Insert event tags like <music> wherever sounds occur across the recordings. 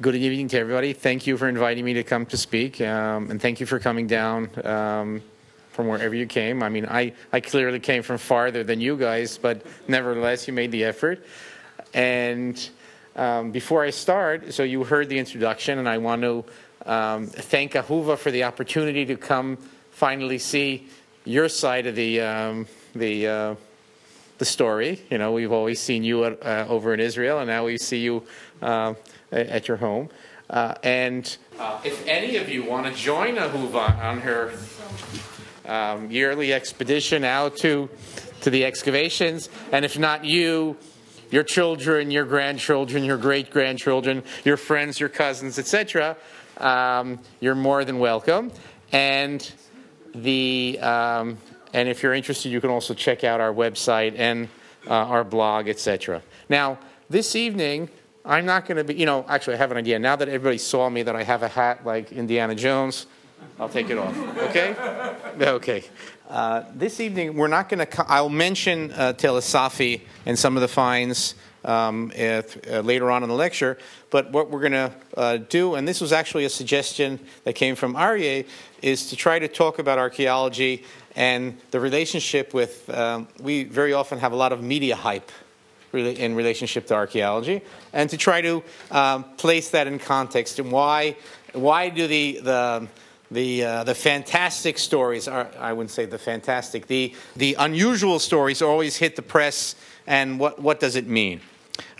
good evening to everybody. Thank you for inviting me to come to speak, um, and thank you for coming down um, from wherever you came. I mean, I, I clearly came from farther than you guys, but nevertheless, you made the effort. And um, before I start, so you heard the introduction, and I want to um, thank Ahuva for the opportunity to come finally see your side of the um, the uh, the story. You know, we've always seen you uh, over in Israel, and now we see you uh, at your home. Uh, and uh, if any of you want to join Ahuva on her um, yearly expedition out to to the excavations, and if not you, your children, your grandchildren, your great grandchildren, your friends, your cousins, etc., um, you're more than welcome. And the um, and if you're interested, you can also check out our website and uh, our blog, etc. Now, this evening, I'm not going to be, you know, actually, I have an idea. Now that everybody saw me that I have a hat like Indiana Jones, I'll take it off. Okay? Okay. Uh, this evening, we're not going to, I'll mention uh, Tell es-Safi and some of the finds um, if, uh, later on in the lecture. But what we're going to uh, do, and this was actually a suggestion that came from Aryeh, is to try to talk about archaeology and the relationship with, um, we very often have a lot of media hype in relationship to archaeology, and to try to um, place that in context and why, why do the, the the uh, the fantastic stories are I wouldn't say the fantastic the the unusual stories always hit the press and what what does it mean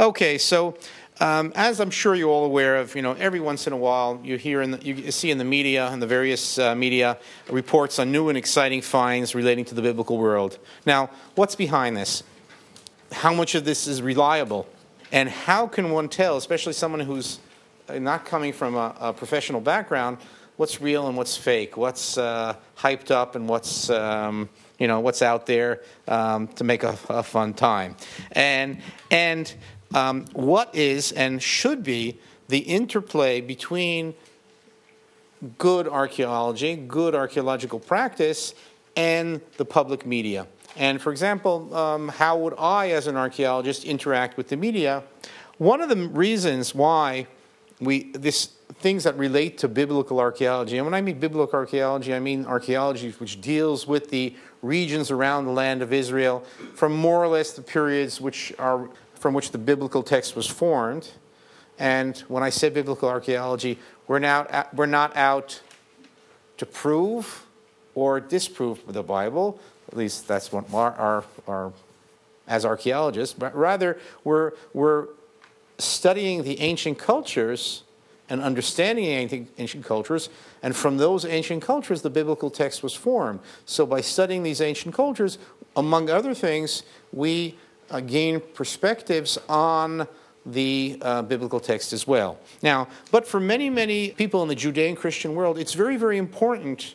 okay so um, as I'm sure you're all aware of, you know, every once in a while you hear in the, you see in the media and the various uh, media reports on new and exciting finds relating to the biblical world. Now, what's behind this? How much of this is reliable, and how can one tell, especially someone who's uh, not coming from a, a professional background, what's real and what's fake, what's uh, hyped up and what's um, you know what's out there um, to make a, a, fun time, and and um, what is and should be the interplay between good archaeology, good archaeological practice, and the public media. And for example, um, how would I, as an archaeologist, interact with the media? One of the reasons why we this things that relate to biblical archaeology, and when I mean biblical archaeology, I mean archaeology which deals with the regions around the land of Israel from more or less the periods which are from which the biblical text was formed. And when I say biblical archaeology, we're, now, we're not out to prove or disprove the Bible. At least that's what our, our, our as archaeologists, but rather we're, we're studying the ancient cultures and understanding ancient, cultures, and from those ancient cultures, the biblical text was formed. So, by studying these ancient cultures, among other things, we uh, gain perspectives on the uh, biblical text as well. Now, but for many, many people in the Judean Christian world, it's very, very important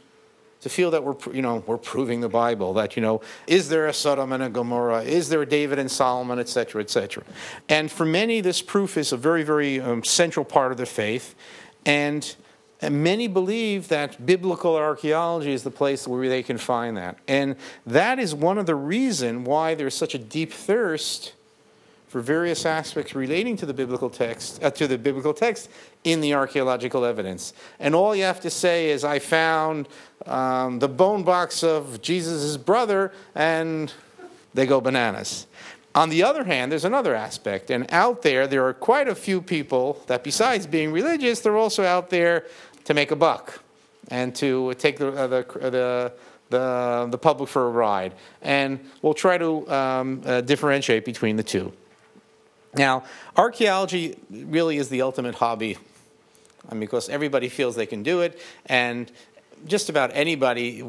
to feel that we're, you know, we're proving the Bible. That you know, is there a Sodom and a Gomorrah? Is there a David and Solomon, etc., etc. And for many, this proof is a very, very um, central part of their faith, and and many believe that biblical archaeology is the place where they can find that. And that is one of the reasons why there's such a deep thirst for various aspects relating to the biblical text, uh, to the biblical text in the archaeological evidence. And all you have to say is, I found um, the bone box of Jesus' brother, and they go bananas. On the other hand, there's another aspect, and out there, there are quite a few people that, besides being religious, they're also out there to make a buck and to take the, uh, the, the, the, the, public for a ride. And we'll try to um, uh, differentiate between the two. Now, archaeology really is the ultimate hobby I mean, because everybody feels they can do it, and just about anybody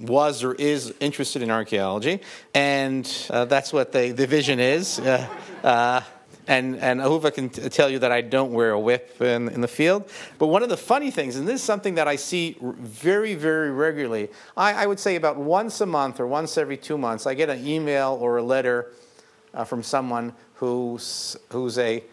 was or is interested in archaeology, and uh, that's what the, the vision is. Uh, uh, and, and Ahuva can t- tell you that I don't wear a whip in, in the field. But one of the funny things, and this is something that I see very, very regularly, I, I would say about once a month or once every two months, I get an email or a letter uh, from someone who's, who's a,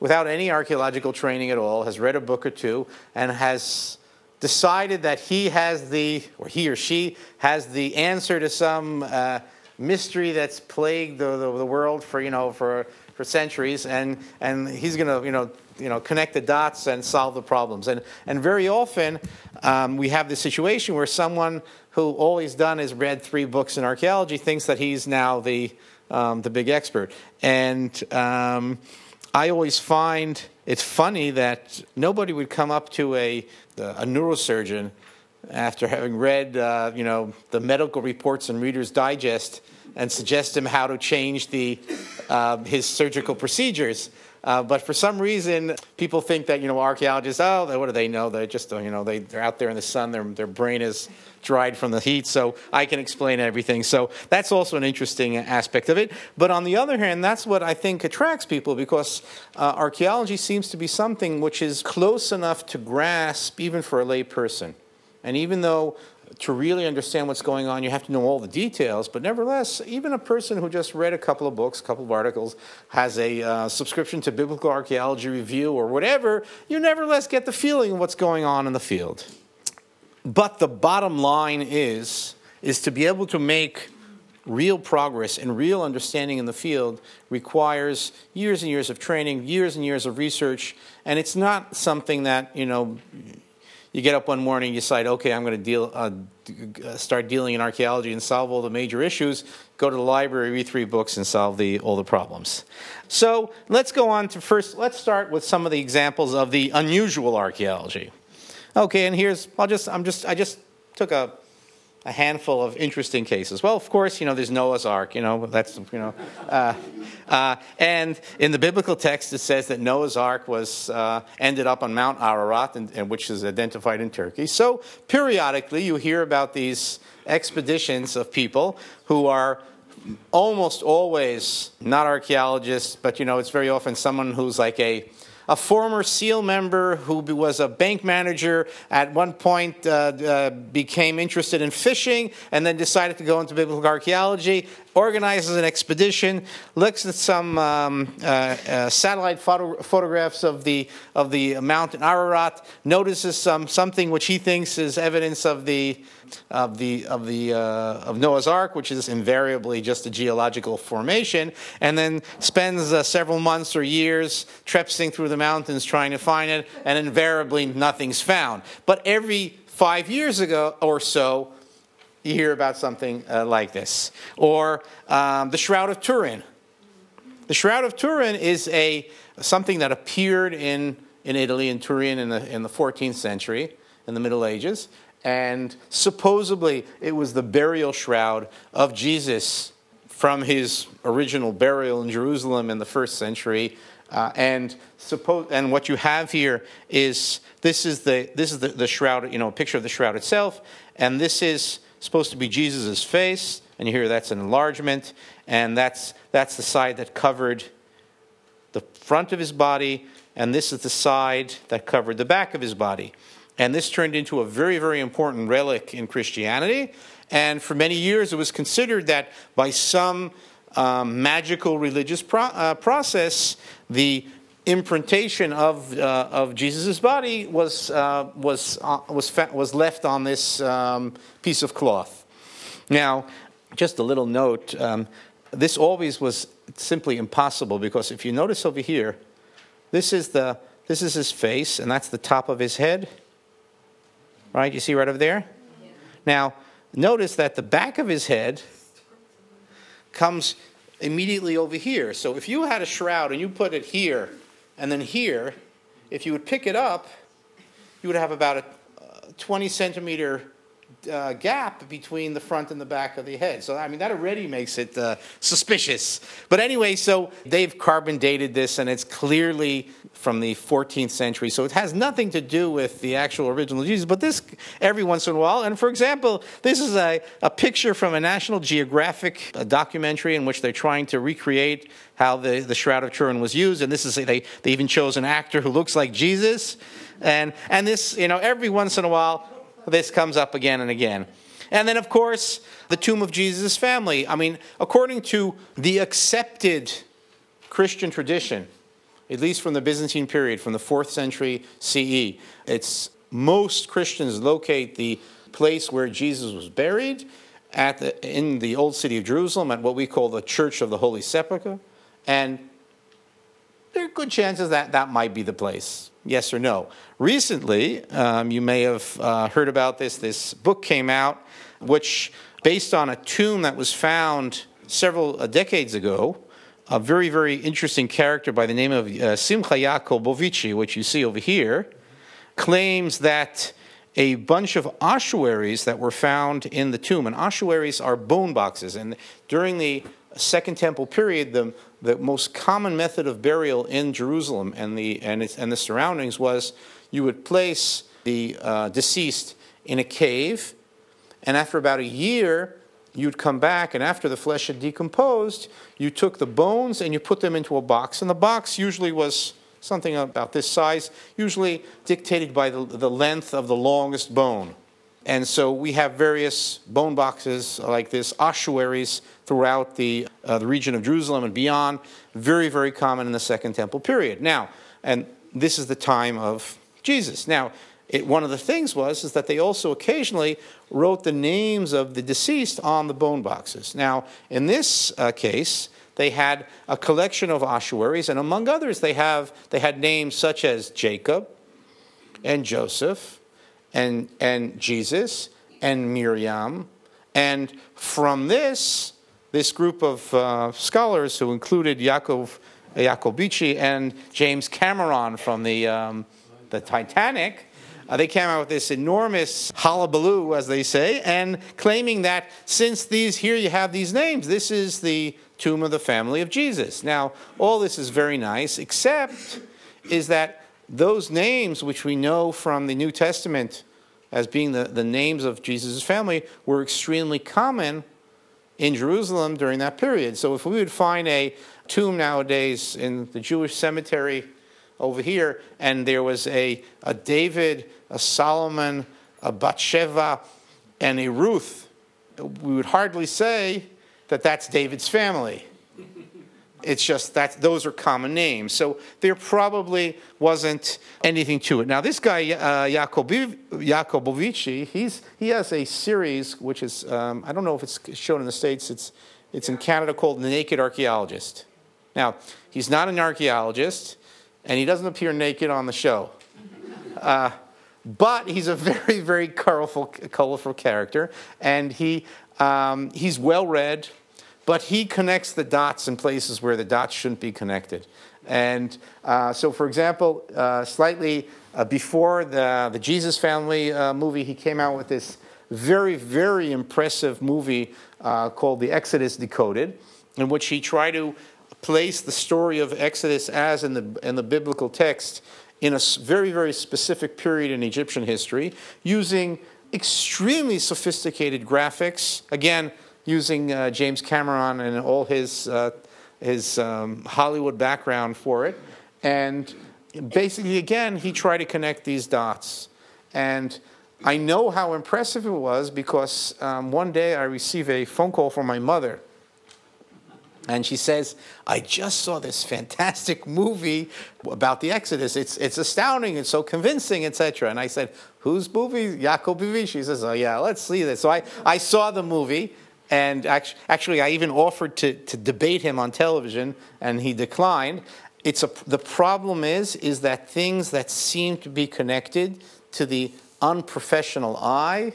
without any archaeological training at all, has read a book or two, and has decided that he has the, or he or she has the answer to some uh, mystery that's plagued the, the, the, world for, you know, for for centuries, and, and he's going to, you know, you know, connect the dots and solve the problems. And, and very often um, we have this situation where someone who all he's done is read three books in archaeology thinks that he's now the, um, the big expert. And um, I always find it's funny that nobody would come up to a, a neurosurgeon after having read, uh, you know, the medical reports in Reader's Digest and suggest him how to change the, uh, his surgical procedures. Uh, but for some reason, people think that you know archaeologists. Oh, what do they know? They're just you know they, they're out there in the sun. Their their brain is dried from the heat, so I can explain everything. So that's also an interesting aspect of it. But on the other hand, that's what I think attracts people because uh, archaeology seems to be something which is close enough to grasp even for a lay person. And even though to really understand what's going on, you have to know all the details. But nevertheless, even a person who just read a couple of books, a couple of articles, has a uh, subscription to Biblical Archaeology Review or whatever, you nevertheless get the feeling of what's going on in the field. But the bottom line is, is to be able to make real progress and real understanding in the field requires years and years of training, years and years of research, and it's not something that, you know, you get up one morning, you decide, okay, I'm going to deal, uh, start dealing in archaeology and solve all the major issues. Go to the library, read three books, and solve the, all the problems. So let's go on to first. Let's start with some of the examples of the unusual archaeology. Okay, and here's I'll just I'm just I just took a a handful of interesting cases. Well, of course, you know, there's Noah's Ark, you know, that's, you know. Uh, uh, and in the biblical text, it says that Noah's Ark was, uh, ended up on Mount Ararat, and, and which is identified in Turkey. So periodically, you hear about these expeditions of people who are almost always not archaeologists, but, you know, it's very often someone who's like a, a former SEAL member who was a bank manager at one point uh, uh, became interested in fishing and then decided to go into biblical archaeology organizes an expedition, looks at some um, uh, uh, satellite photo- photographs of the of the mountain Ararat, notices some something which he thinks is evidence of the of the of the uh, of Noah's Ark, which is invariably just a geological formation, and then spends uh, several months or years trepsing through the mountains trying to find it, and invariably nothing's found. But every five years ago or so, you hear about something uh, like this. Or um, the Shroud of Turin. The Shroud of Turin is a something that appeared in, in Italy, in Turin, in the, in the 14th century, in the Middle Ages. And supposedly it was the burial shroud of Jesus from his original burial in Jerusalem in the first century. Uh, and suppose, and what you have here is this is the this is the, the shroud, you know, a picture of the shroud itself, and this is supposed to be Jesus' face, and you hear that's an enlargement, and that's, that's the side that covered the front of his body, and this is the side that covered the back of his body. And this turned into a very, very important relic in Christianity. And for many years, it was considered that by some um, magical religious pro- uh, process, the imprintation of, uh, of Jesus' body was, uh, was, uh, was, fa- was left on this um, piece of cloth. Now, just a little note um, this always was simply impossible because if you notice over here, this is, the, this is his face, and that's the top of his head. Right? You see right over there? Yeah. Now, notice that the back of his head comes immediately over here. So if you had a shroud and you put it here, and then here, if you would pick it up, you would have about a uh, 20 centimeter uh, gap between the front and the back of the head. So, I mean, that already makes it uh, suspicious. But anyway, so they've carbon dated this, and it's clearly from the 14th century. So it has nothing to do with the actual original Jesus. But this, every once in a while, and for example, this is a, a picture from a National Geographic documentary in which they're trying to recreate how the, the Shroud of Turin was used. And this is, they, they even chose an actor who looks like Jesus. And, and this, you know, every once in a while, this comes up again and again. And then, of course, the tomb of Jesus' family. I mean, according to the accepted Christian tradition, at least from the Byzantine period, from the 4th century CE, it's most Christians locate the place where Jesus was buried at the, in the old city of Jerusalem at what we call the Church of the Holy Sepulchre. And there are good chances that that might be the place. Yes or no? Recently, um, you may have uh, heard about this. This book came out, which, based on a tomb that was found several uh, decades ago, a very, very interesting character by the name of uh, Simcha Jacobovici, which you see over here, claims that a bunch of ossuaries that were found in the tomb, and ossuaries are bone boxes, and during the Second Temple period, the, the most common method of burial in Jerusalem and the, and, its, and the surroundings was you would place the uh, deceased in a cave, and after about a year, you'd come back, and after the flesh had decomposed, you took the bones and you put them into a box. And the box usually was something about this size, usually dictated by the, the length of the longest bone. And so we have various bone boxes like this, ossuaries throughout the, uh, the region of Jerusalem and beyond, very, very common in the Second Temple period. Now, and this is the time of Jesus. Now, it, one of the things was is that they also occasionally wrote the names of the deceased on the bone boxes. Now, in this uh, case, they had a collection of ossuaries, and among others, they have they had names such as Jacob, and Joseph, and and Jesus, and Miriam, and from this, this group of uh, scholars who included Yaakov Jacobovici and James Cameron from the um, the Titanic uh, they came out with this enormous hullabaloo, as they say, and claiming that since these here you have these names, this is the tomb of the family of Jesus. Now, all this is very nice, except is that those names, which we know from the New Testament as being the, the names of Jesus' family, were extremely common in Jerusalem during that period. So if we would find a tomb nowadays in the Jewish cemetery over here, and there was a, a David, a Solomon, a Bathsheba, and a Ruth, we would hardly say that that's David's family. It's just that those are common names. So there probably wasn't anything to it. Now, this guy, uh, he has a series which is, um, I don't know if it's shown in the States, it's, it's in Canada called The Naked Archaeologist. Now, he's not an archaeologist and he doesn't appear naked on the show. Uh, but he's a very, very colorful, colorful character, and he, um, he's well read, but he connects the dots in places where the dots shouldn't be connected. And uh, so, for example, uh, slightly uh, before the, the Jesus Family uh, movie, he came out with this very, very impressive movie uh, called The Exodus Decoded, in which he tried to place the story of Exodus as in the, in the biblical text in a very, very specific period in Egyptian history using extremely sophisticated graphics. Again, using uh, James Cameron and all his, uh, his um, Hollywood background for it. And basically, again, he tried to connect these dots. And I know how impressive it was because um, one day I received a phone call from my mother and she says, I just saw this fantastic <laughs> movie about the Exodus. It's, it's astounding. It's so convincing, etc. And I said, Whose movie? Yaakov Bivi. She says, Oh, yeah, let's see this. So I, I saw the movie. And actually, I even offered to, to debate him on television, and he declined. It's a, the problem is, is that things that seem to be connected to the unprofessional eye,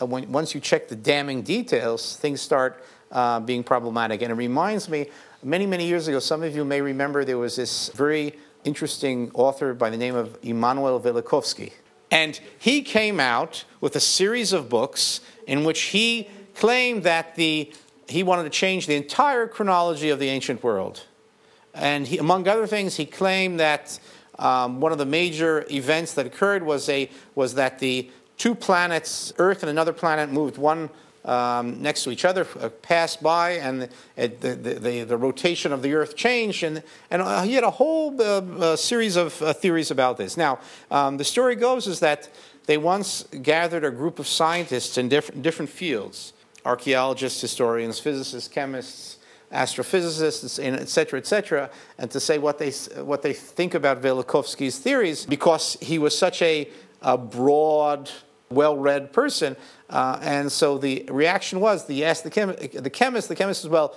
when, once you check the damning details, things start uh, being problematic. And it reminds me, many, many years ago, some of you may remember there was this very interesting author by the name of Immanuel Velikovsky. And he came out with a series of books in which he claimed that the, he wanted to change the entire chronology of the ancient world. And he, among other things, he claimed that um, one of the major events that occurred was, a, was that the two planets, Earth and another planet, moved one um, next to each other uh, passed by, and the, the, the, the, rotation of the Earth changed, and, and uh, he had a whole uh, uh series of uh, theories about this. Now, um, the story goes is that they once gathered a group of scientists in different, different fields archaeologists, historians, physicists, chemists, astrophysicists, et cetera, et cetera, and to say what they, what they think about Velikovsky's theories because he was such a, a broad, well read person uh, and so the reaction was, the asked the, chem- the chemist, the chemist says, well,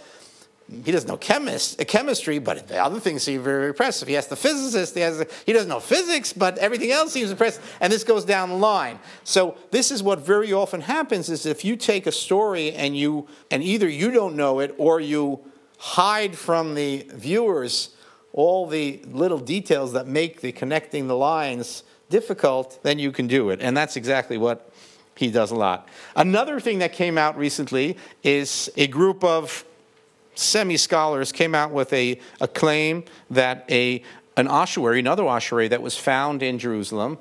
he doesn't know chemist, uh, chemistry, but the other things seem very impressive. He has the physicist, he, has the, he doesn't know physics, but everything else seems impressive. And this goes down the line. So this is what very often happens is if you take a story and you and either you don't know it or you hide from the viewers all the little details that make the connecting the lines difficult, then you can do it. And that's exactly what he does a lot. Another thing that came out recently is a group of semi scholars came out with a, a claim that a, an ossuary, another ossuary that was found in Jerusalem,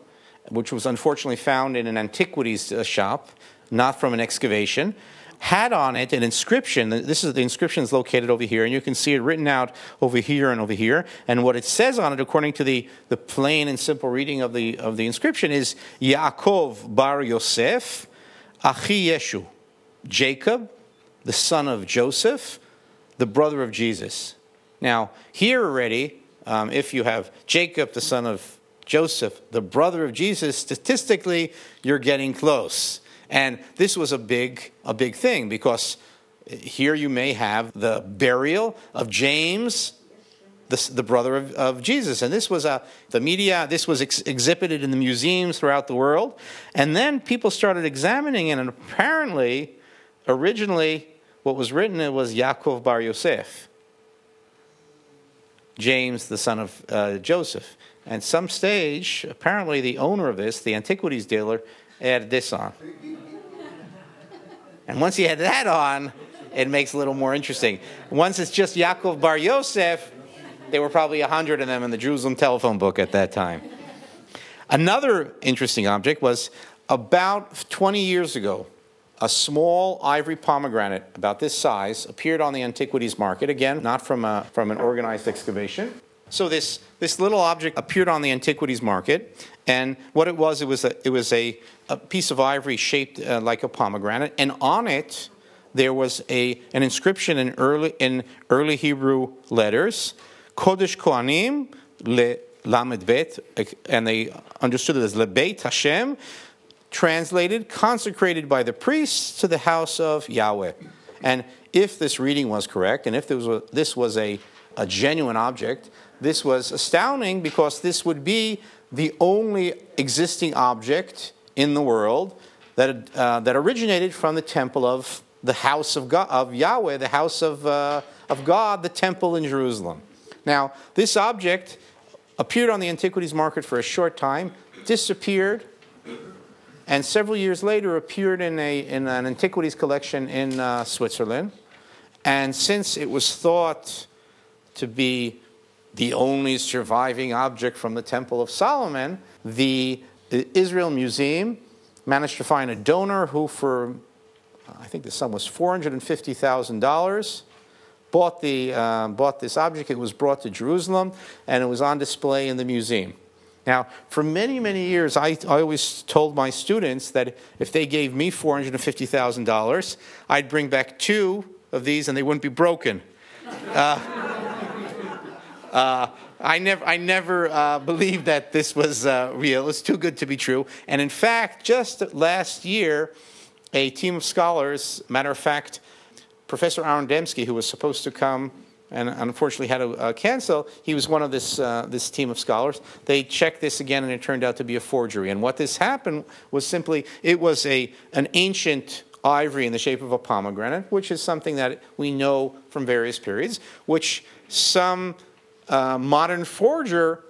which was unfortunately found in an antiquities uh, shop, not from an excavation, had on it an inscription. This is the inscription is located over here, and you can see it written out over here and over here. And what it says on it, according to the, the plain and simple reading of the of the inscription, is Yaakov bar Yosef, Achi Yeshu, Jacob, the son of Joseph, the brother of Jesus. Now, here already, um, if you have Jacob, the son of Joseph, the brother of Jesus, statistically, you're getting close. And this was a big, a big thing because here you may have the burial of James, the, the brother of, of, Jesus. And this was a, the media, this was ex- exhibited in the museums throughout the world. And then people started examining it, and apparently, originally, what was written it was Yaakov Bar Yosef, James, the son of uh, Joseph. And some stage, apparently, the owner of this, the antiquities dealer, added this on. <laughs> And once you had that on, it makes it a little more interesting. Once it's just Yaakov Bar Yosef, there were probably a hundred of them in the Jerusalem telephone book at that time. Another interesting object was about 20 years ago, a small ivory pomegranate about this size appeared on the antiquities market, again, not from, a, from an organized excavation. So this, this little object appeared on the antiquities market, and what it was, it was a, it was a, a piece of ivory shaped uh, like a pomegranate, and on it there was a, an inscription in early, in early Hebrew letters, Kodesh Kohanim le Lamed and they understood it as Lebeit Hashem, translated, consecrated by the priests to the house of Yahweh. And if this reading was correct, and if this was, this was a, a genuine object, this was astounding because this would be the only existing object in the world that, uh, that originated from the temple of the house of, God, of Yahweh, the house of, uh, of God, the temple in Jerusalem. Now, this object appeared on the antiquities market for a short time, disappeared, and several years later appeared in, a, in an antiquities collection in uh, Switzerland. And since it was thought to be the only surviving object from the Temple of Solomon, the Israel Museum managed to find a donor who, for I think the sum was $450,000, bought, the, uh, bought this object. It was brought to Jerusalem and it was on display in the museum. Now, for many, many years, I, I always told my students that if they gave me $450,000, I'd bring back two of these and they wouldn't be broken. Uh, uh, I never, I never uh, believed that this was uh, real. It's too good to be true. And in fact, just last year, a team of scholars, matter of fact, Professor Aaron Demsky, who was supposed to come and unfortunately had to uh, cancel, he was one of this, uh, this team of scholars. They checked this again, and it turned out to be a forgery. And what this happened was simply it was a, an ancient ivory in the shape of a pomegranate, which is something that we know from various periods, which some uh, modern forger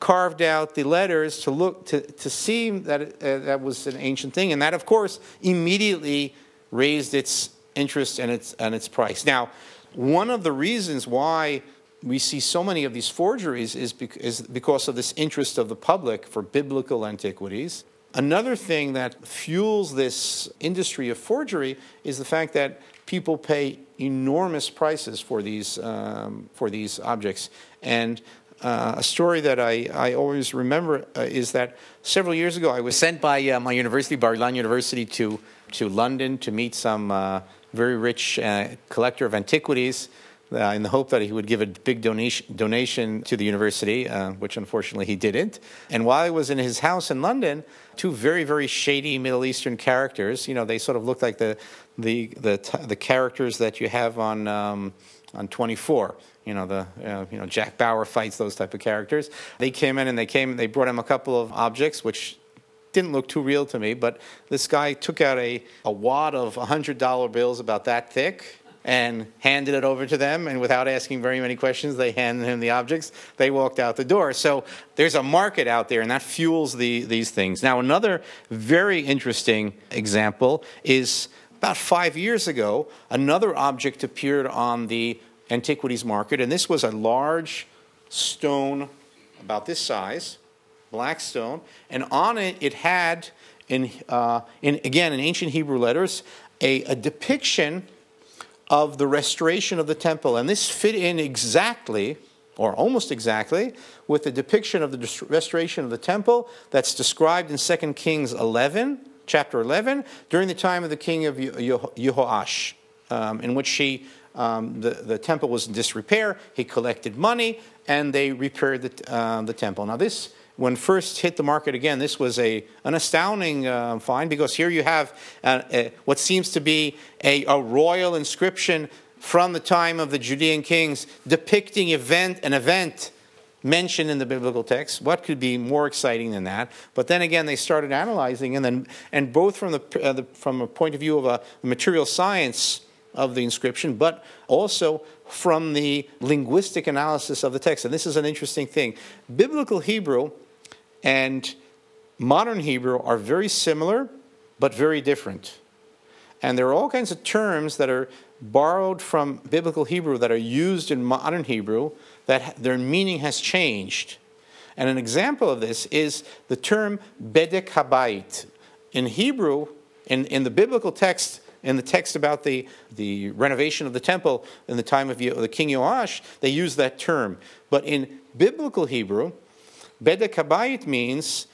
carved out the letters to look to, to see that it, uh, that was an ancient thing, and that, of course, immediately raised its interest and its and its price. Now, one of the reasons why we see so many of these forgeries is, because of this interest of the public for biblical antiquities. Another thing that fuels this industry of forgery is the fact that people pay enormous prices for these um, for these objects. And uh, a story that I, I always remember uh, is that several years ago I was sent by uh, my university, Bar Ilan University, to to London to meet some uh, very rich uh, collector of antiquities uh, in the hope that he would give a big donation, donation to the university, uh, which unfortunately he didn't. And while he was in his house in London, two very, very shady Middle Eastern characters, you know, they sort of looked like the, the, the, the characters that you have on, um, on 24 you know the uh, you know Jack Bauer fights those type of characters. They came in and they came they brought him a couple of objects which didn't look too real to me, but this guy took out a, a wad of $100 bills about that thick and handed it over to them. And without asking very many questions, they handed him the objects. They walked out the door. So there's a market out there, and that fuels the, these things. Now, another very interesting example is about five years ago, another object appeared on the antiquities market, and this was a large stone about this size black stone, and on it it had, in, uh, in again in ancient Hebrew letters, a, a depiction of the restoration of the temple, and this fit in exactly or almost exactly, with the depiction of the restoration of the temple that's described in 2 Kings 11, chapter 11, during the time of the king of Jehoash, um, in which he, um, the, the temple was in disrepair. He collected money, and they repaired the, uh, the temple. Now, this when first hit the market again, this was a, an astounding uh, find because here you have uh, what seems to be a, a, royal inscription from the time of the Judean kings depicting event, an event mentioned in the biblical text. What could be more exciting than that? But then again, they started analyzing, and then and both from the, uh, the from a point of view of a material science of the inscription, but also from the linguistic analysis of the text. And this is an interesting thing. Biblical Hebrew and modern Hebrew are very similar, but very different. And there are all kinds of terms that are borrowed from biblical Hebrew that are used in modern Hebrew that their meaning has changed. And an example of this is the term bedek habayit. In Hebrew, in, in the biblical text, in the text about the, the renovation of the temple in the time of the king Joash, they use that term. But in biblical Hebrew, Bedek Habayit means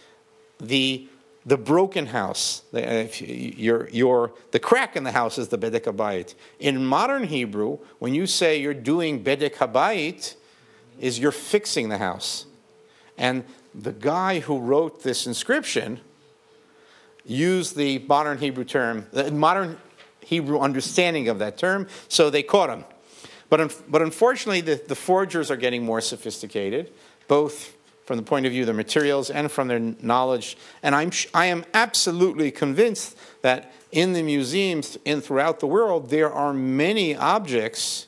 the, the broken house. The, uh, your, your, the crack in the house is the Bedek Habayit. In modern Hebrew, when you say you're doing Bedek Habayit, is you're fixing the house. And the guy who wrote this inscription used the modern Hebrew term, the modern Hebrew understanding of that term, so they caught him. But, but unfortunately, the, the forgers are getting more sophisticated, both from the point of view of the materials and from their knowledge. And I'm, I am absolutely convinced that in the museums in throughout the world, there are many objects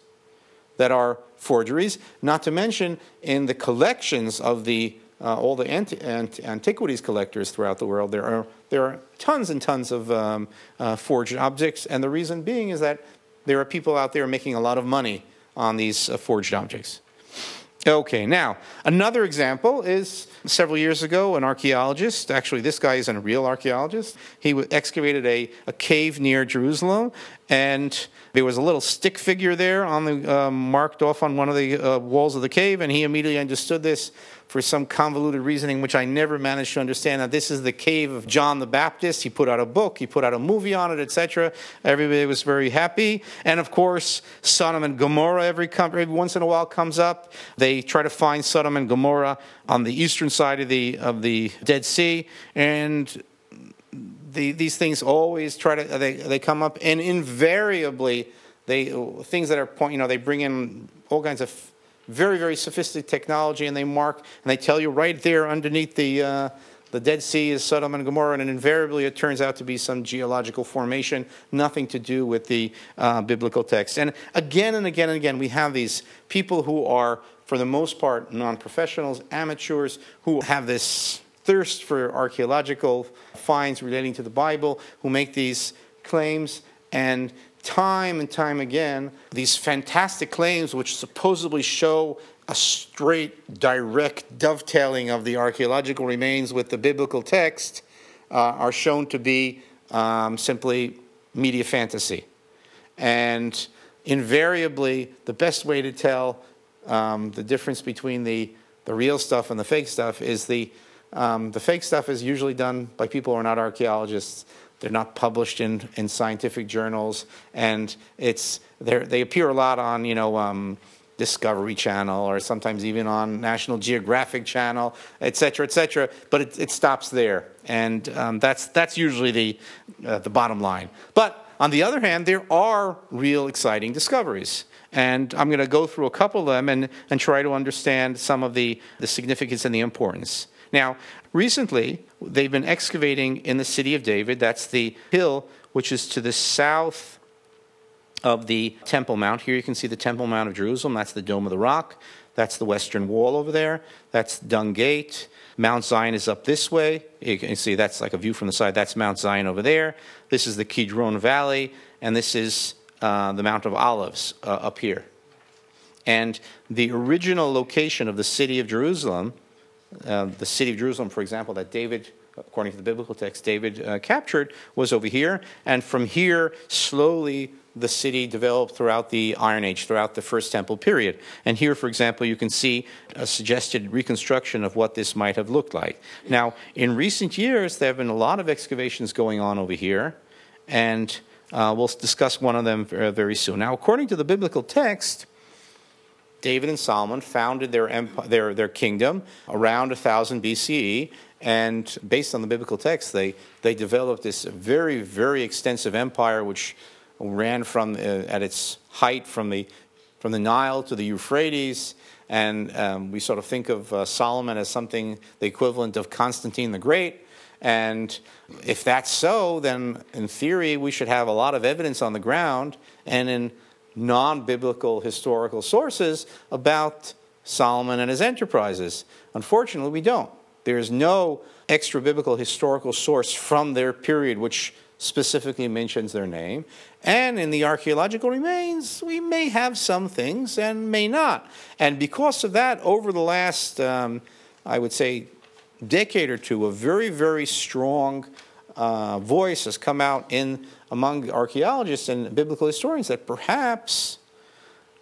that are forgeries, not to mention in the collections of the uh, all the anti- antiquities collectors throughout the world, there are, there are tons and tons of um, uh, forged objects. And the reason being is that there are people out there making a lot of money on these uh, forged objects. Okay, now, another example is several years ago, an archaeologist, actually, this guy isn't a real archaeologist, he excavated a, a cave near Jerusalem, and there was a little stick figure there on the, uh, marked off on one of the uh, walls of the cave, and he immediately understood this for some convoluted reasoning, which I never managed to understand. Now, this is the cave of John the Baptist. He put out a book, he put out a movie on it, etc. Everybody was very happy. And of course, Sodom and Gomorrah every, every once in a while comes up. They try to find Sodom and Gomorrah on the eastern side of the, of the Dead Sea. And the, these things always try to, they, they come up, and invariably, they, things that are, point, you know, they bring in all kinds of very, very sophisticated technology, and they mark and they tell you right there underneath the uh, the Dead Sea is Sodom and Gomorrah, and invariably it turns out to be some geological formation, nothing to do with the uh, biblical text. And again and again and again, we have these people who are, for the most part, non professionals, amateurs, who have this thirst for archaeological finds relating to the Bible, who make these claims and time and time again, these fantastic claims, which supposedly show a straight, direct dovetailing of the archaeological remains with the biblical text, uh, are shown to be um, simply media fantasy. And invariably, the best way to tell um, the difference between the, the real stuff and the fake stuff is the, um, the fake stuff is usually done by people who are not archaeologists They're not published in, in scientific journals, and it's they appear a lot on you know um, Discovery Channel or sometimes even on National Geographic Channel, et cetera, et cetera. But it, it stops there, and um, that's that's usually the uh, the bottom line. But on the other hand, there are real exciting discoveries. And I'm going to go through a couple of them and, and try to understand some of the, the significance and the importance. Now, recently, they've been excavating in the city of David. That's the hill which is to the south of the Temple Mount. Here you can see the Temple Mount of Jerusalem. That's the Dome of the Rock. That's the Western Wall over there. That's Dung Gate. Mount Zion is up this way. You can see that's like a view from the side. That's Mount Zion over there. This is the Kidron Valley, and this is uh, the Mount of Olives uh, up here. And the original location of the city of Jerusalem, uh, the city of Jerusalem, for example, that David, according to the biblical text, David uh, captured, was over here. And from here, slowly the city developed throughout the Iron Age, throughout the First Temple period. And here, for example, you can see a suggested reconstruction of what this might have looked like. Now, in recent years, there have been a lot of excavations going on over here, and uh, we'll discuss one of them very soon. Now, according to the biblical text, David and Solomon founded their, empire, their, their kingdom around 1000 BCE, and based on the biblical text, they, they developed this very, very extensive empire which ran from, uh, at its height from the, from the Nile to the Euphrates. And um, we sort of think of uh, Solomon as something the equivalent of Constantine the Great. And if that's so, then in theory, we should have a lot of evidence on the ground and in non biblical historical sources about Solomon and his enterprises. Unfortunately, we don't. There's no extra biblical historical source from their period which specifically mentions their name. And in the archaeological remains, we may have some things and may not. And because of that, over the last, um, I would say, decade or two, a very, very strong uh, voice has come out in among archaeologists and biblical historians that perhaps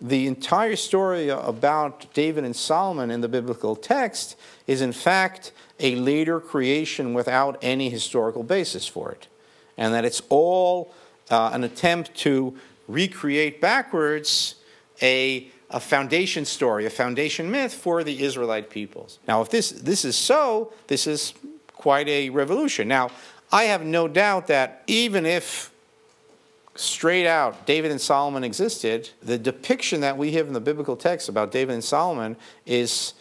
the entire story about David and Solomon in the biblical text is in fact a later creation without any historical basis for it. And that it's all uh, an attempt to recreate backwards a a foundation story, a foundation myth for the Israelite peoples. Now, if this, this is so, this is quite a revolution. Now, I have no doubt that even if straight out David and Solomon existed, the depiction that we have in the biblical text about David and Solomon is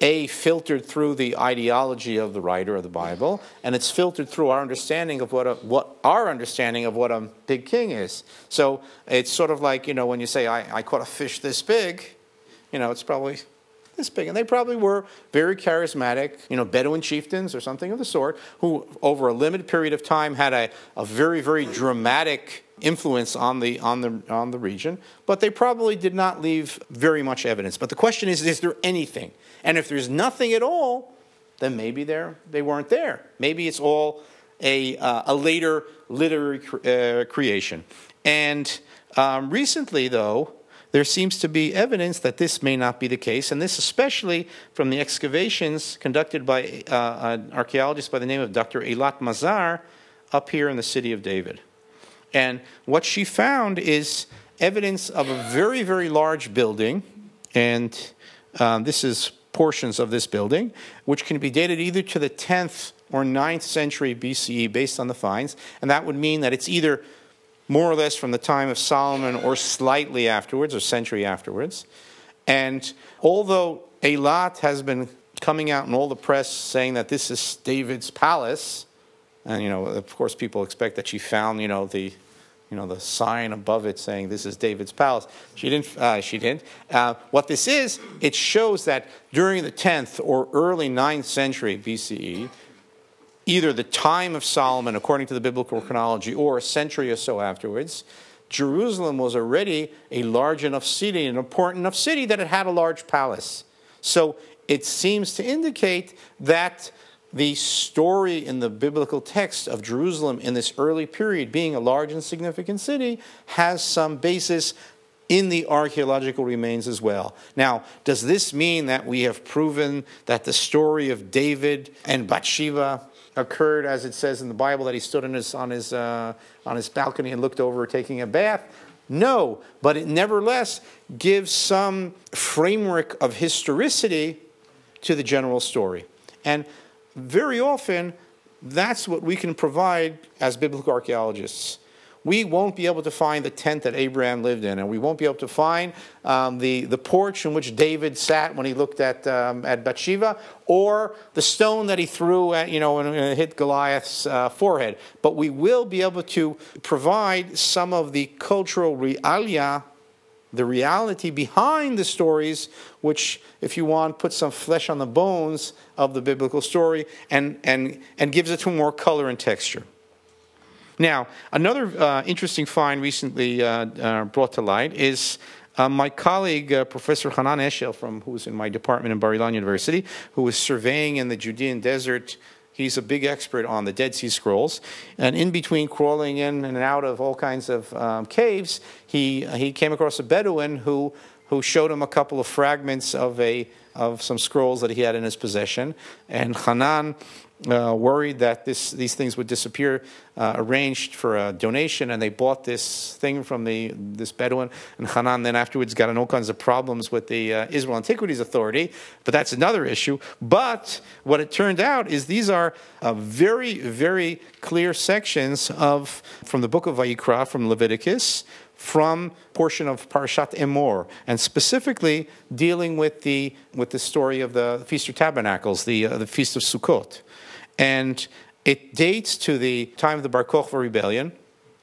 a filtered through the ideology of the writer of the Bible, and it's filtered through our understanding of what a, what our understanding of what a big king is. So it's sort of like you know when you say I, I caught a fish this big, you know it's probably this big, and they probably were very charismatic, you know, Bedouin chieftains or something of the sort, who over a limited period of time had a, a very very dramatic influence on the on the on the region, but they probably did not leave very much evidence. But the question is, is there anything? And if there's nothing at all, then maybe they they weren't there. Maybe it's all a, uh, a later literary cre- uh, creation. And um, recently, though, there seems to be evidence that this may not be the case, and this especially from the excavations conducted by uh, an archaeologist by the name of Dr. Eilat Mazar up here in the city of David. And what she found is evidence of a very, very large building, and um, this is portions of this building, which can be dated either to the 10th or 9th century BCE based on the finds. And that would mean that it's either more or less from the time of Solomon or slightly afterwards, or century afterwards. And although Eilat has been coming out in all the press saying that this is David's palace, and you know, of course, people expect that she found, you know, the you know, the sign above it saying this is David's palace. She didn't. Uh, she didn't. Uh, what this is, it shows that during the 10th or early 9th century BCE, either the time of Solomon, according to the biblical chronology, or a century or so afterwards, Jerusalem was already a large enough city, an important enough city that it had a large palace. So it seems to indicate that the story in the biblical text of Jerusalem in this early period being a large and significant city has some basis in the archaeological remains as well. Now, does this mean that we have proven that the story of David and Bathsheba occurred as it says in the Bible that he stood on his, on his, uh, on his balcony and looked over taking a bath? No, but it nevertheless gives some framework of historicity to the general story. And very often, that's what we can provide as biblical archaeologists we won't be able to find the tent that Abraham lived in, and we won't be able to find um, the, the porch in which David sat when he looked at, um, at Bathsheba, or the stone that he threw at, you know, and, hit Goliath's uh, forehead. But we will be able to provide some of the cultural realia, the reality behind the stories, which, if you want, puts some flesh on the bones of the biblical story and, and, and gives it to more color and texture. Now, another uh, interesting find recently uh, uh, brought to light is uh, my colleague, uh, Professor Hanan Eshel, from who's in my department in Bar Ilan University, who was surveying in the Judean desert. He's a big expert on the Dead Sea Scrolls, and in between crawling in and out of all kinds of um, caves, he he came across a Bedouin who who showed him a couple of fragments of a of some scrolls that he had in his possession, and Hanan uh, worried that this, these things would disappear, uh, arranged for a donation, and they bought this thing from the this Bedouin. And Hanan then afterwards got in all kinds of problems with the uh, Israel Antiquities Authority, but that's another issue. But what it turned out is these are uh, very, very clear sections of from the book of Vayikra, from Leviticus, from portion of Parashat Emor, and specifically dealing with the with the story of the Feast of Tabernacles, the uh, the Feast of Sukkot. And it dates to the time of the Bar Kokhba rebellion,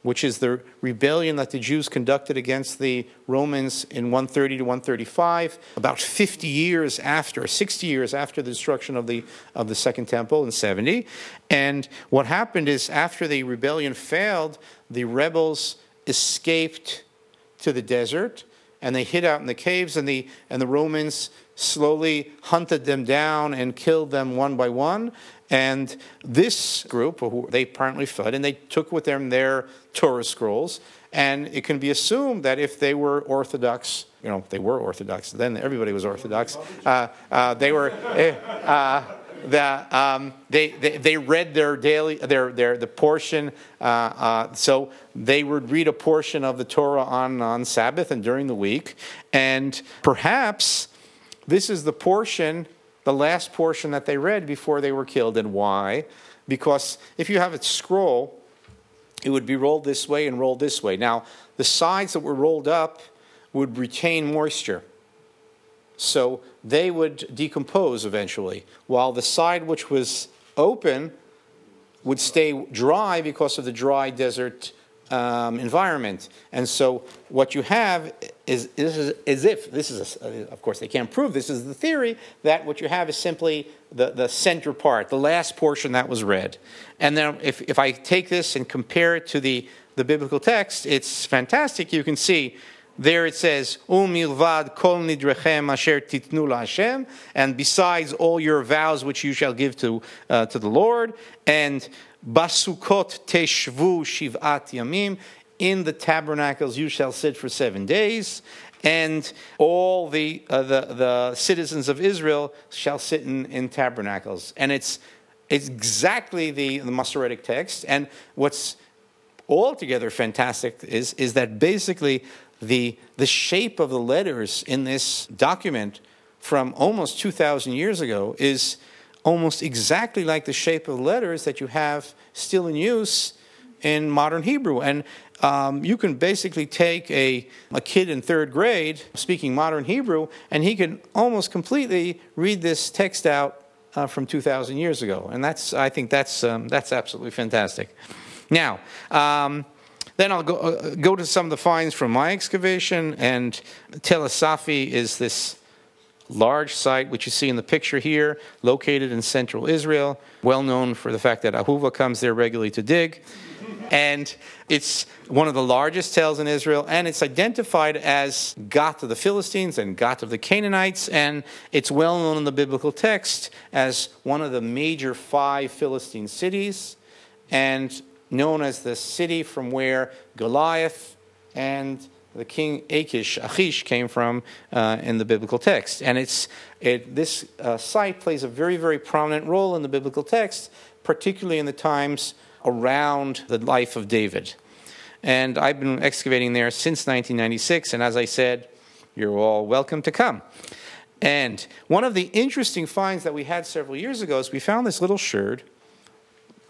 which is the rebellion that the Jews conducted against the Romans in 130 to 135, about 50 years after, 60 years after the destruction of the, of the Second Temple in 70. And what happened is, after the rebellion failed, the rebels escaped to the desert and they hid out in the caves, and the, and the Romans slowly hunted them down and killed them one by one. And this group, they apparently fled, and they took with them their Torah scrolls. And it can be assumed that if they were Orthodox, you know, they were Orthodox, then everybody was Orthodox. Uh, uh, they were. Eh, uh, that um, they, they, they read their daily their their the portion uh, uh, so they would read a portion of the Torah on on Sabbath and during the week and perhaps this is the portion the last portion that they read before they were killed. And why? Because if you have a scroll, it would be rolled this way and rolled this way. Now, the sides that were rolled up would retain moisture. So they would decompose eventually, while the side which was open would stay dry because of the dry desert um, environment. And so what you have is, this is as if, this is, a, of course, they can't prove this is the theory, that what you have is simply the, the center part, the last portion that was read. And then if, if I take this and compare it to the, the biblical text, it's fantastic. You can see there it says, Umilvad kol nidrechem asher titnu Hashem, and besides all your vows which you shall give to, uh, to the Lord, and Basukot teshvu shiv'at yamim. In the tabernacles you shall sit for seven days, and all the, uh, the, the citizens of Israel shall sit in, in tabernacles. And it's, it's exactly the, the Masoretic text. And what's altogether fantastic is, is that basically the, the shape of the letters in this document from almost 2,000 years ago is almost exactly like the shape of letters that you have still in use in modern Hebrew. And um, you can basically take a, a kid in third grade speaking modern Hebrew, and he can almost completely read this text out uh, from 2,000 years ago. And that's, I think that's, um, that's absolutely fantastic. Now, um, then I'll go, uh, go to some of the finds from my excavation, and Tell es-Safi is this large site, which you see in the picture here, located in central Israel, well known for the fact that Ahuva comes there regularly to dig. And it's one of the largest tells in Israel, and it's identified as Gath of the Philistines and Gath of the Canaanites, and it's well known in the biblical text as one of the major five Philistine cities, and known as the city from where Goliath and the king Achish, Achish came from uh, in the biblical text. And it's, it, this uh, site plays a very, very prominent role in the biblical text, particularly in the times around the life of David. And I've been excavating there since 1996, and as I said, you're all welcome to come. And one of the interesting finds that we had several years ago is we found this little sherd.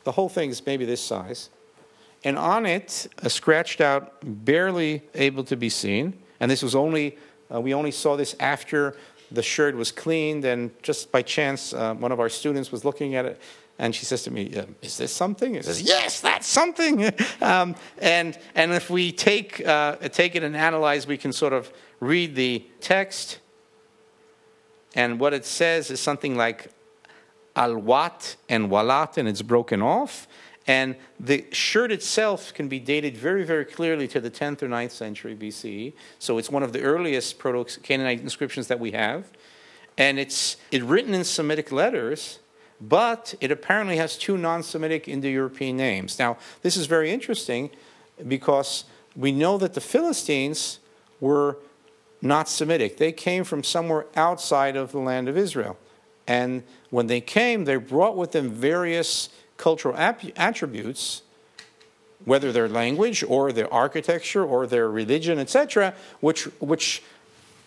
The whole thing is maybe this size and on it, a scratched out, barely able to be seen. And this was only, uh, we only saw this after the sherd was cleaned, and just by chance, uh, one of our students was looking at it, and she says to me, uh, "Is this something?" He says, "Yes, that's something." <laughs> um, and and if we take uh, take it and analyze, we can sort of read the text, and what it says is something like alwat and walat, and it's broken off. And the sherd itself can be dated very, very clearly to the 10th or 9th century BCE. So it's one of the earliest Proto Canaanite inscriptions that we have. And it's it written in Semitic letters, but it apparently has two non Semitic Indo European names. Now, this is very interesting because we know that the Philistines were not Semitic. They came from somewhere outside of the land of Israel. And when they came, they brought with them various cultural attributes, whether their language or their architecture or their religion, etc., which, which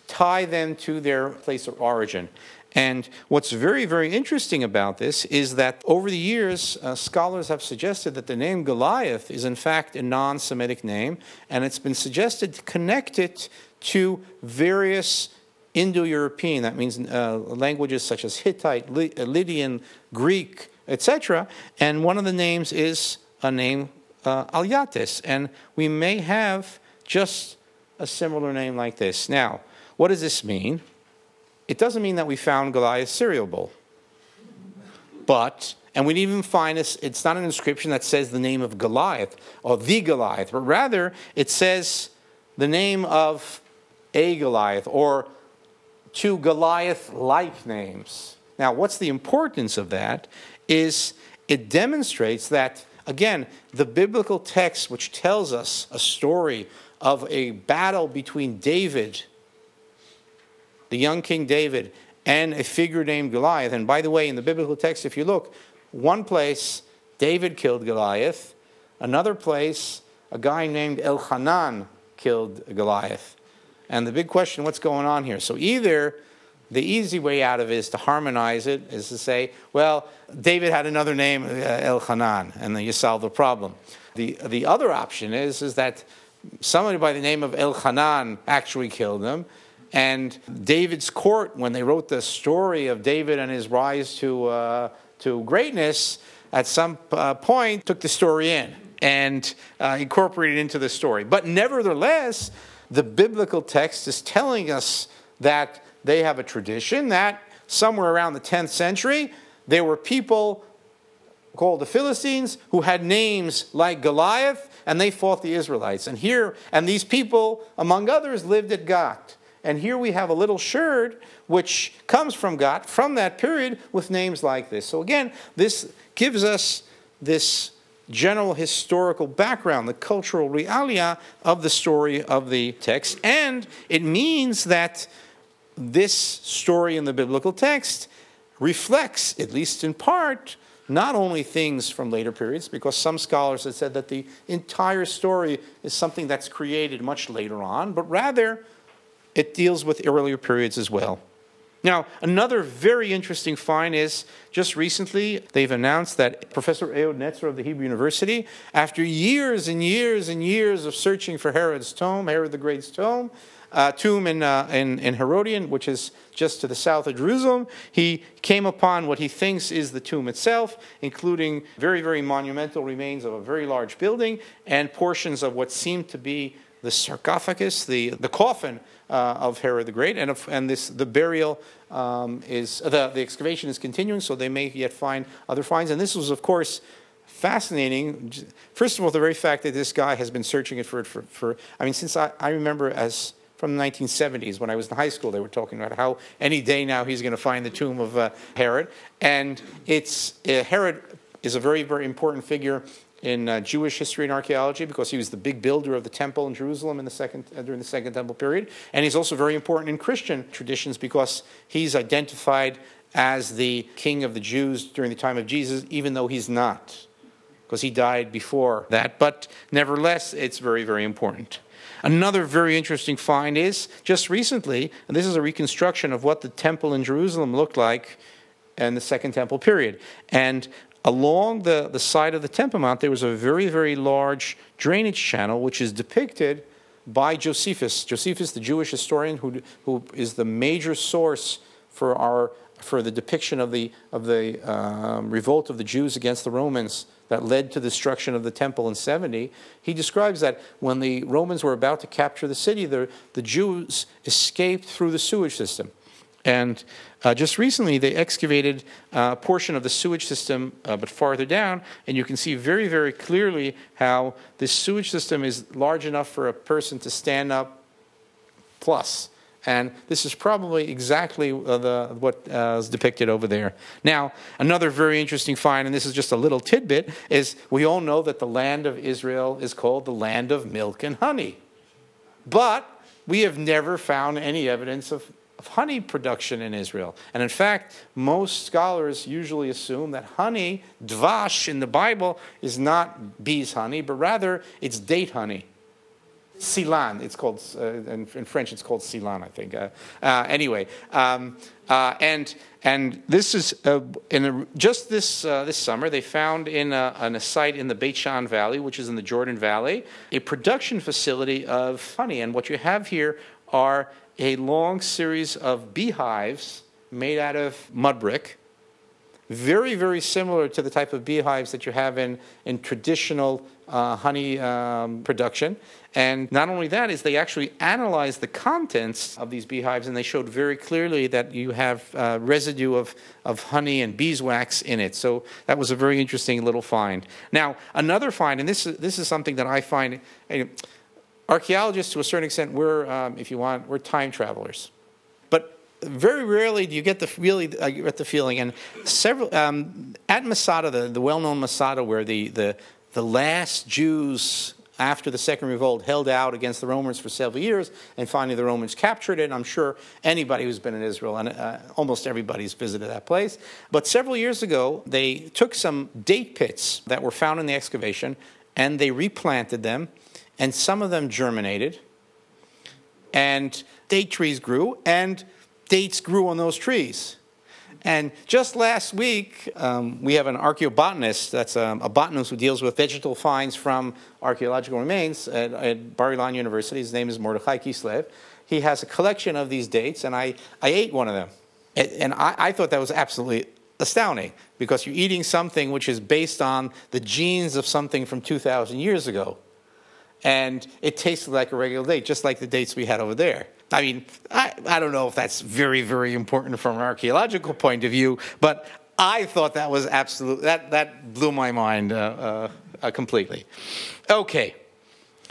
tie them to their place of origin. And what's very, very interesting about this is that over the years, uh, scholars have suggested that the name Goliath is in fact a non Semitic name, and it's been suggested to connect it to various Indo European, that means uh, languages such as Hittite, Lydian, Greek, etc. And one of the names is a name uh, Alyattes, and we may have just a similar name like this. Now, what does this mean? It doesn't mean that we found Goliath's cereal bowl, but and we didn't even find this. It's not an inscription that says the name of Goliath or the Goliath, but rather it says the name of a Goliath or two Goliath like names. Now, what's the importance of that? is it demonstrates that, again, the biblical text, which tells us a story of a battle between David, the young King David, and a figure named Goliath. And by the way, in the biblical text, if you look, one place David killed Goliath, another place a guy named Elhanan killed Goliath. And the big question what's going on here? So either the easy way out of it is to harmonize it, is to say, well, David had another name, uh, Elhanan, and then you solve the problem. The, the other option is, is that somebody by the name of Elhanan actually killed him, and David's court, when they wrote the story of David and his rise to, uh, to greatness, at some uh, point took the story in and uh, incorporated into the story. But nevertheless, the biblical text is telling us that they have a tradition that somewhere around the 10th century, there were people called the Philistines who had names like Goliath, and they fought the Israelites. And here, and these people, among others, lived at Gath. And here we have a little sherd which comes from Gath from that period with names like this. So again, this gives us this general historical background, the cultural realia of the story of the text. And it means that this story in the biblical text reflects, at least in part, not only things from later periods, because some scholars have said that the entire story is something that's created much later on, but rather it deals with earlier periods as well. Now, another very interesting find is just recently they've announced that Professor Ehud Netzer of the Hebrew University, after years and years and years of searching for Herod's tomb, Herod the Great's tomb, uh, tomb in, uh, in, in Herodion, which is just to the south of Jerusalem. He came upon what he thinks is the tomb itself, including very, very monumental remains of a very large building and portions of what seemed to be the sarcophagus, the, the coffin uh, of Herod the Great, and, and this, the burial um, is, the, the excavation is continuing, so they may yet find other finds. And this was, of course, fascinating. First of all, the very fact that this guy has been searching it for, for, for I mean, since I, I remember as from the 1970s. When I was in high school, they were talking about how any day now he's going to find the tomb of uh, Herod. And it's uh, Herod is a very, very important figure in uh, Jewish history and archaeology because he was the big builder of the temple in Jerusalem in the second, uh, during the Second Temple period. And he's also very important in Christian traditions because he's identified as the king of the Jews during the time of Jesus, even though he's not, because he died before that. But nevertheless, it's very, very important. Another very interesting find is just recently, and this is a reconstruction of what the temple in Jerusalem looked like in the Second Temple period. And along the, the side of the Temple Mount, there was a very, very large drainage channel, which is depicted by Josephus. Josephus, the Jewish historian who, who is the major source for, our, for the depiction of the, of the um, revolt of the Jews against the Romans that led to the destruction of the temple in 70, he describes that when the Romans were about to capture the city, the, the Jews escaped through the sewage system. And uh, just recently, they excavated uh, a portion of the sewage system, uh, but farther down, and you can see very, very clearly how this sewage system is large enough for a person to stand up plus. And this is probably exactly uh, the, what uh, is depicted over there. Now, another very interesting find, and this is just a little tidbit, is we all know that the land of Israel is called the land of milk and honey. But we have never found any evidence of of honey production in Israel. And in fact, most scholars usually assume that honey, dvash in the Bible, is not bees' honey, but rather it's date honey. Silan, it's called, uh, in, in, French it's called Silan, I think. Uh, uh, anyway, um, uh, and, and this is, uh, in a, just this, uh, this summer, they found in a, a site in the Beit She'an Valley, which is in the Jordan Valley, a production facility of honey. And what you have here are a long series of beehives made out of mud brick, very, very similar to the type of beehives that you have in, in traditional uh, honey um, production. And not only that, is they actually analyzed the contents of these beehives, and they showed very clearly that you have uh, residue of, of honey and beeswax in it. So that was a very interesting little find. Now, another find, and this is, this is something that I find archaeologists, to a certain extent, we're, um, if you want, we're time travelers. But very rarely do you get the really uh, get the feeling. And several um, at Masada, the, the well-known Masada, where the, the the last Jews after the second revolt held out against the Romans for several years, and finally the Romans captured it. I'm sure anybody who's been in Israel, and uh, almost everybody's visited that place. But several years ago, they took some date pits that were found in the excavation, and they replanted them and some of them germinated, and date trees grew, and dates grew on those trees. And just last week, um, we have an archaeobotanist, that's um, a botanist who deals with vegetal finds from archaeological remains at, at Bar Ilan University. His name is Mordechai Kislev. He has a collection of these dates, and I, I ate one of them. And I, I thought that was absolutely astounding because you're eating something which is based on the genes of something from 2,000 years ago and it tasted like a regular date, just like the dates we had over there. I mean, I, I don't know if that's very, very important from an archaeological point of view, but I thought that was absolute, that, that blew my mind uh, uh, uh, completely. Okay.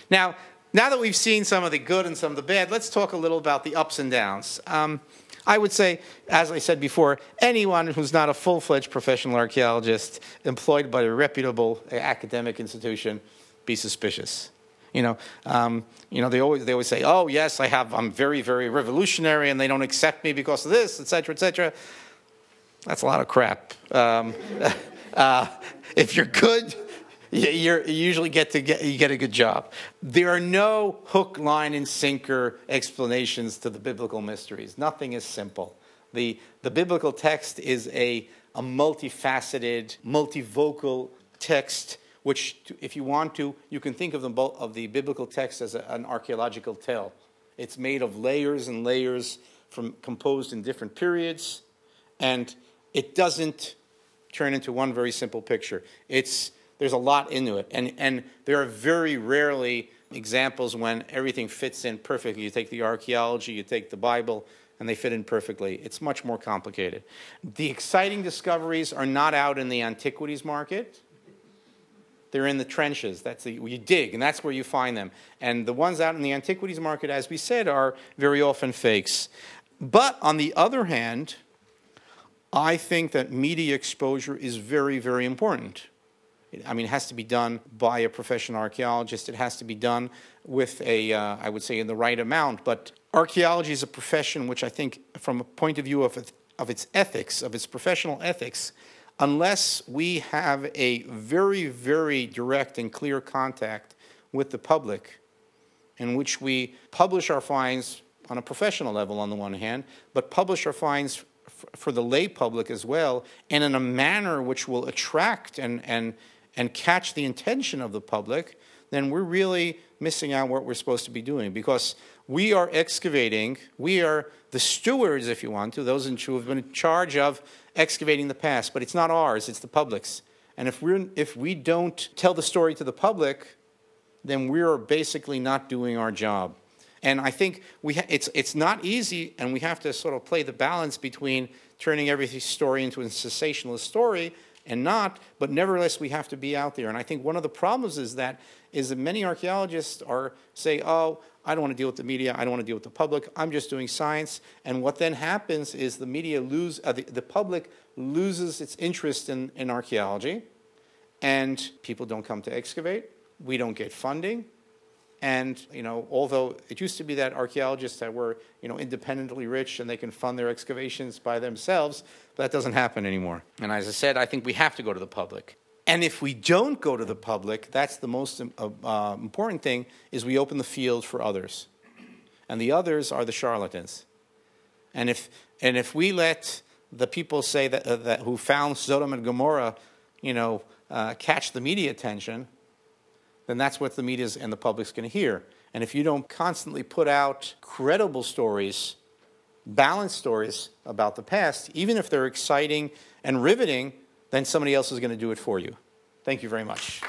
Now, now that we've seen some of the good and some of the bad, let's talk a little about the ups and downs. Um, I would say, as I said before, anyone who's not a full fledged professional archaeologist employed by a reputable academic institution, be suspicious. You know, um, you know, they always they always say, "Oh, yes, I have. I'm very, very revolutionary, and they don't accept me because of this, etc., etc." That's a lot of crap. Um, <laughs> uh, if you're good, you, usually get to get you get a good job. There are no hook, line, and sinker explanations to the biblical mysteries. Nothing is simple. the The biblical text is a a multifaceted, multivocal text which, if you want to, you can think of, them both, of the biblical text as a, an archaeological tale. It's made of layers and layers from composed in different periods, and it doesn't turn into one very simple picture. It's there's a lot into it, and and there are very rarely examples when everything fits in perfectly. You take the archaeology, you take the Bible, and they fit in perfectly. It's much more complicated. The exciting discoveries are not out in the antiquities market. They're in the trenches. That's the, you dig, and that's where you find them. And the ones out in the antiquities market, as we said, are very often fakes. But on the other hand, I think that media exposure is very, very important. I mean, it has to be done by a professional archaeologist. It has to be done with a, uh, I would say, in the right amount. But archaeology is a profession which I think, from a point of view of, of its ethics, of its professional ethics, unless we have a very, very direct and clear contact with the public, in which we publish our finds on a professional level on the one hand, but publish our finds for the lay public as well, and in a manner which will attract and, and, and catch the attention of the public, then we're really missing out what we're supposed to be doing. Because we are excavating, we are the stewards, if you want to, those who have been in charge of excavating the past, but it's not ours, it's the public's. And if, we're, if we don't tell the story to the public, then we're basically not doing our job. And I think we ha- it's, it's not easy, and we have to sort of play the balance between turning every story into a sensationalist story and not, but nevertheless we have to be out there. And I think one of the problems is that is that many archaeologists are say, oh, I don't want to deal with the media, I don't want to deal with the public, I'm just doing science. And what then happens is the media lose, uh, the, the public loses its interest in, in archaeology, and people don't come to excavate, we don't get funding, and you know, although it used to be that archaeologists that were you know independently rich and they can fund their excavations by themselves, that doesn't happen anymore. And as I said, I think we have to go to the public. And if we don't go to the public, that's the most uh, uh, important thing: is we open the field for others, and the others are the charlatans. And if and if we let the people say that, uh, that who found Sodom and Gomorrah, you know, uh, catch the media attention, then that's what the media and the public's going to hear. And if you don't constantly put out credible stories, balanced stories about the past, even if they're exciting and riveting, then somebody else is going to do it for you. Thank you very much.